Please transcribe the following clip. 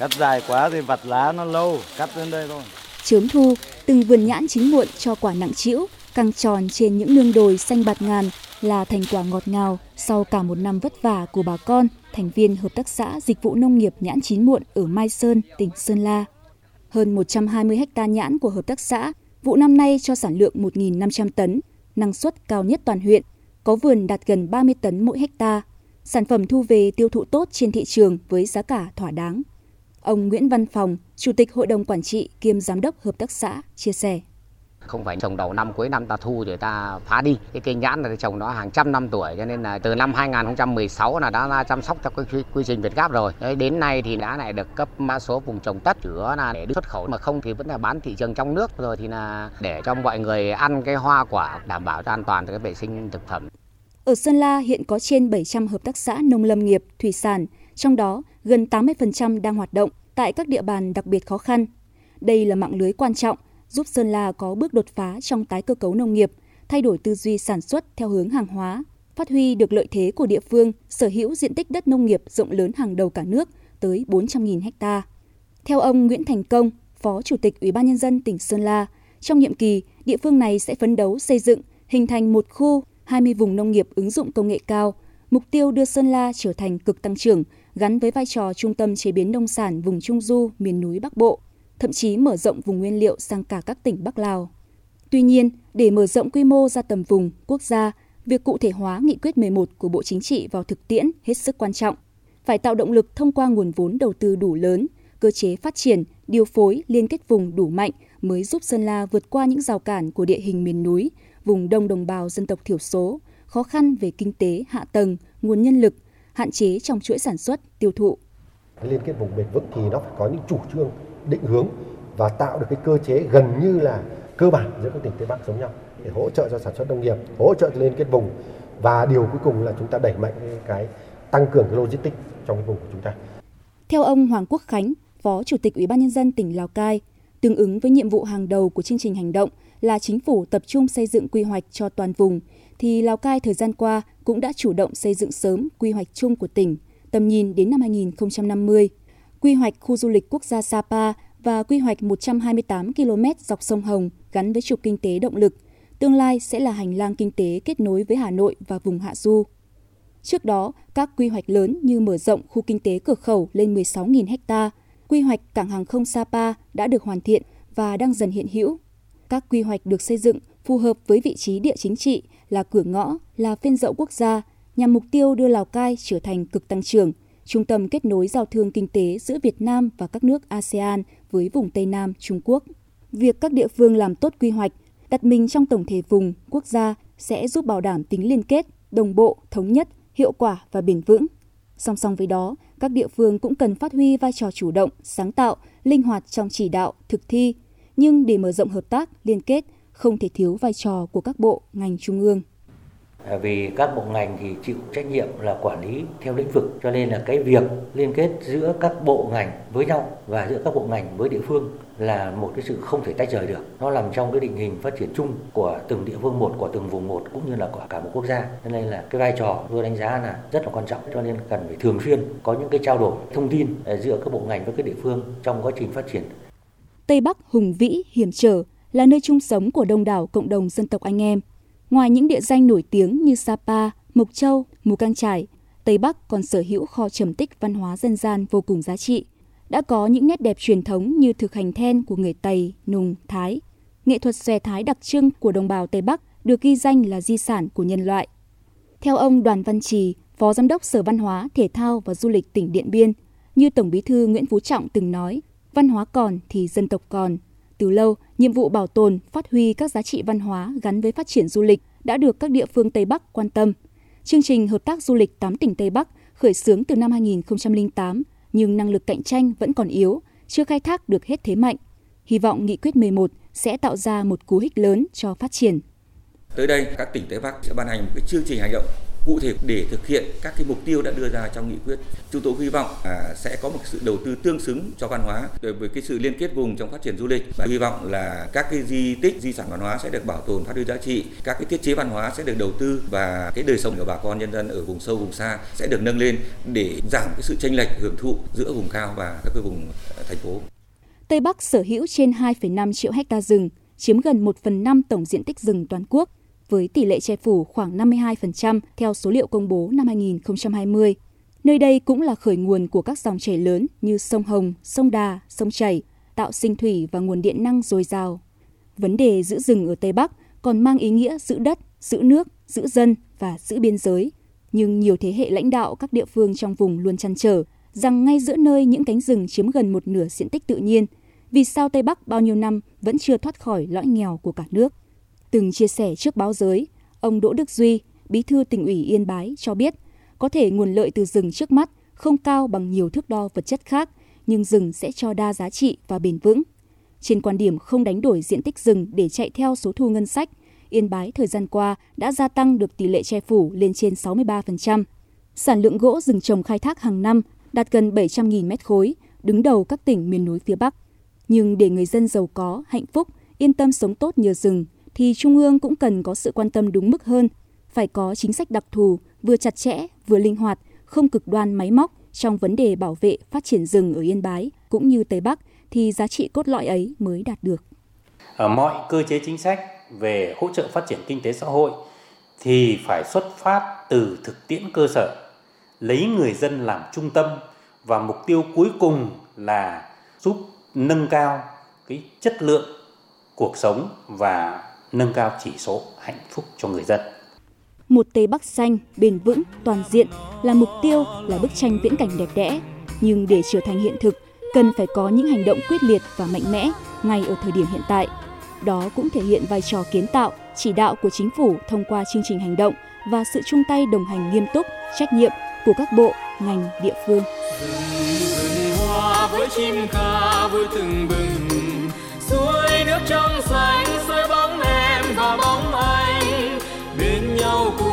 Cắt dài quá thì vặt lá nó lâu, cắt đến đây thôi. Chớm thu, từng vườn nhãn chín muộn cho quả nặng trĩu, căng tròn trên những nương đồi xanh bạt ngàn là thành quả ngọt ngào sau cả một năm vất vả của bà con, thành viên Hợp tác xã Dịch vụ Nông nghiệp Nhãn Chín Muộn ở Mai Sơn, tỉnh Sơn La. Hơn 120 ha nhãn của hợp tác xã, vụ năm nay cho sản lượng 1.500 tấn, năng suất cao nhất toàn huyện, có vườn đạt gần 30 tấn mỗi hecta. Sản phẩm thu về tiêu thụ tốt trên thị trường với giá cả thỏa đáng. Ông Nguyễn Văn Phòng, Chủ tịch Hội đồng Quản trị kiêm Giám đốc Hợp tác xã, chia sẻ. Không phải trồng đầu năm cuối năm ta thu rồi ta phá đi. Cái cây nhãn là trồng nó hàng trăm năm tuổi cho nên là từ năm 2016 là đã chăm sóc theo quy, quy trình Việt Gáp rồi. Đến nay thì đã lại được cấp mã số vùng trồng tất chữa là để xuất khẩu mà không thì vẫn là bán thị trường trong nước. Rồi thì là để cho mọi người ăn cái hoa quả đảm bảo cho an toàn cái vệ sinh thực phẩm. Ở Sơn La hiện có trên 700 hợp tác xã nông lâm nghiệp, thủy sản, trong đó gần 80% đang hoạt động tại các địa bàn đặc biệt khó khăn. Đây là mạng lưới quan trọng giúp Sơn La có bước đột phá trong tái cơ cấu nông nghiệp, thay đổi tư duy sản xuất theo hướng hàng hóa, phát huy được lợi thế của địa phương sở hữu diện tích đất nông nghiệp rộng lớn hàng đầu cả nước tới 400.000 ha. Theo ông Nguyễn Thành Công, Phó Chủ tịch Ủy ban Nhân dân tỉnh Sơn La, trong nhiệm kỳ, địa phương này sẽ phấn đấu xây dựng, hình thành một khu 20 vùng nông nghiệp ứng dụng công nghệ cao, mục tiêu đưa Sơn La trở thành cực tăng trưởng, gắn với vai trò trung tâm chế biến nông sản vùng Trung Du, miền núi Bắc Bộ, thậm chí mở rộng vùng nguyên liệu sang cả các tỉnh Bắc Lào. Tuy nhiên, để mở rộng quy mô ra tầm vùng, quốc gia, việc cụ thể hóa nghị quyết 11 của Bộ Chính trị vào thực tiễn hết sức quan trọng. Phải tạo động lực thông qua nguồn vốn đầu tư đủ lớn, cơ chế phát triển, điều phối, liên kết vùng đủ mạnh mới giúp Sơn La vượt qua những rào cản của địa hình miền núi, vùng đông đồng bào dân tộc thiểu số, khó khăn về kinh tế, hạ tầng, nguồn nhân lực, hạn chế trong chuỗi sản xuất, tiêu thụ. Liên kết vùng bền vững thì nó phải có những chủ trương định hướng và tạo được cái cơ chế gần như là cơ bản giữa các tỉnh Tây Bắc giống nhau để hỗ trợ cho sản xuất nông nghiệp, hỗ trợ liên kết vùng và điều cuối cùng là chúng ta đẩy mạnh cái, cái tăng cường cái logistics trong cái vùng của chúng ta. Theo ông Hoàng Quốc Khánh, Phó Chủ tịch Ủy ban nhân dân tỉnh Lào Cai, tương ứng với nhiệm vụ hàng đầu của chương trình hành động là chính phủ tập trung xây dựng quy hoạch cho toàn vùng thì Lào Cai thời gian qua cũng đã chủ động xây dựng sớm quy hoạch chung của tỉnh, tầm nhìn đến năm 2050 quy hoạch khu du lịch quốc gia Sapa và quy hoạch 128 km dọc sông Hồng gắn với trục kinh tế động lực, tương lai sẽ là hành lang kinh tế kết nối với Hà Nội và vùng Hạ Du. Trước đó, các quy hoạch lớn như mở rộng khu kinh tế cửa khẩu lên 16.000 ha, quy hoạch cảng hàng không Sapa đã được hoàn thiện và đang dần hiện hữu. Các quy hoạch được xây dựng phù hợp với vị trí địa chính trị là cửa ngõ, là phiên dậu quốc gia, nhằm mục tiêu đưa Lào Cai trở thành cực tăng trưởng – trung tâm kết nối giao thương kinh tế giữa Việt Nam và các nước ASEAN với vùng Tây Nam Trung Quốc. Việc các địa phương làm tốt quy hoạch, đặt mình trong tổng thể vùng, quốc gia sẽ giúp bảo đảm tính liên kết, đồng bộ, thống nhất, hiệu quả và bền vững. Song song với đó, các địa phương cũng cần phát huy vai trò chủ động, sáng tạo, linh hoạt trong chỉ đạo, thực thi. Nhưng để mở rộng hợp tác, liên kết, không thể thiếu vai trò của các bộ, ngành trung ương. À, vì các bộ ngành thì chịu trách nhiệm là quản lý theo lĩnh vực cho nên là cái việc liên kết giữa các bộ ngành với nhau và giữa các bộ ngành với địa phương là một cái sự không thể tách rời được. Nó nằm trong cái định hình phát triển chung của từng địa phương một của từng vùng một cũng như là của cả một quốc gia. Cho nên là cái vai trò tôi đánh giá là rất là quan trọng cho nên cần phải thường xuyên có những cái trao đổi thông tin à, giữa các bộ ngành với các địa phương trong quá trình phát triển. Tây Bắc hùng vĩ hiểm trở là nơi chung sống của đông đảo cộng đồng dân tộc anh em Ngoài những địa danh nổi tiếng như Sapa, Mộc Châu, Mù Căng Trải, Tây Bắc còn sở hữu kho trầm tích văn hóa dân gian vô cùng giá trị. Đã có những nét đẹp truyền thống như thực hành then của người Tây, Nùng, Thái. Nghệ thuật xòe thái đặc trưng của đồng bào Tây Bắc được ghi danh là di sản của nhân loại. Theo ông Đoàn Văn Trì, Phó Giám đốc Sở Văn hóa, Thể thao và Du lịch tỉnh Điện Biên, như Tổng bí thư Nguyễn Phú Trọng từng nói, văn hóa còn thì dân tộc còn – từ lâu, nhiệm vụ bảo tồn, phát huy các giá trị văn hóa gắn với phát triển du lịch đã được các địa phương Tây Bắc quan tâm. Chương trình hợp tác du lịch 8 tỉnh Tây Bắc khởi xướng từ năm 2008, nhưng năng lực cạnh tranh vẫn còn yếu, chưa khai thác được hết thế mạnh. Hy vọng nghị quyết 11 sẽ tạo ra một cú hích lớn cho phát triển. Tới đây, các tỉnh Tây Bắc sẽ ban hành một cái chương trình hành động cụ thể để thực hiện các cái mục tiêu đã đưa ra trong nghị quyết. Chúng tôi hy vọng à, sẽ có một sự đầu tư tương xứng cho văn hóa với cái sự liên kết vùng trong phát triển du lịch và hy vọng là các cái di tích di sản văn hóa sẽ được bảo tồn phát huy giá trị, các cái thiết chế văn hóa sẽ được đầu tư và cái đời sống của bà con nhân dân ở vùng sâu vùng xa sẽ được nâng lên để giảm cái sự chênh lệch hưởng thụ giữa vùng cao và các cái vùng ờ, thành phố. Tây Bắc sở hữu trên 2,5 triệu hecta rừng, chiếm gần 1 phần 5 tổng diện tích rừng toàn quốc, với tỷ lệ che phủ khoảng 52% theo số liệu công bố năm 2020. Nơi đây cũng là khởi nguồn của các dòng chảy lớn như sông Hồng, sông Đà, sông Chảy, tạo sinh thủy và nguồn điện năng dồi dào. Vấn đề giữ rừng ở Tây Bắc còn mang ý nghĩa giữ đất, giữ nước, giữ dân và giữ biên giới. Nhưng nhiều thế hệ lãnh đạo các địa phương trong vùng luôn chăn trở rằng ngay giữa nơi những cánh rừng chiếm gần một nửa diện tích tự nhiên, vì sao Tây Bắc bao nhiêu năm vẫn chưa thoát khỏi lõi nghèo của cả nước. Từng chia sẻ trước báo giới, ông Đỗ Đức Duy, bí thư tỉnh ủy Yên Bái cho biết, có thể nguồn lợi từ rừng trước mắt không cao bằng nhiều thước đo vật chất khác, nhưng rừng sẽ cho đa giá trị và bền vững. Trên quan điểm không đánh đổi diện tích rừng để chạy theo số thu ngân sách, Yên Bái thời gian qua đã gia tăng được tỷ lệ che phủ lên trên 63%. Sản lượng gỗ rừng trồng khai thác hàng năm đạt gần 700.000 mét khối, đứng đầu các tỉnh miền núi phía Bắc. Nhưng để người dân giàu có, hạnh phúc, yên tâm sống tốt nhờ rừng, thì Trung ương cũng cần có sự quan tâm đúng mức hơn, phải có chính sách đặc thù, vừa chặt chẽ, vừa linh hoạt, không cực đoan máy móc trong vấn đề bảo vệ phát triển rừng ở Yên Bái cũng như Tây Bắc thì giá trị cốt lõi ấy mới đạt được. Ở mọi cơ chế chính sách về hỗ trợ phát triển kinh tế xã hội thì phải xuất phát từ thực tiễn cơ sở, lấy người dân làm trung tâm và mục tiêu cuối cùng là giúp nâng cao cái chất lượng cuộc sống và nâng cao chỉ số hạnh phúc cho người dân. Một Tây Bắc xanh, bền vững, toàn diện là mục tiêu, là bức tranh viễn cảnh đẹp đẽ. Nhưng để trở thành hiện thực, cần phải có những hành động quyết liệt và mạnh mẽ ngay ở thời điểm hiện tại. Đó cũng thể hiện vai trò kiến tạo, chỉ đạo của chính phủ thông qua chương trình hành động và sự chung tay đồng hành nghiêm túc, trách nhiệm của các bộ, ngành, địa phương. với chim ca vui từng bừng nước trong xanh soi bóng em và bóng anh. Bên nhau cùng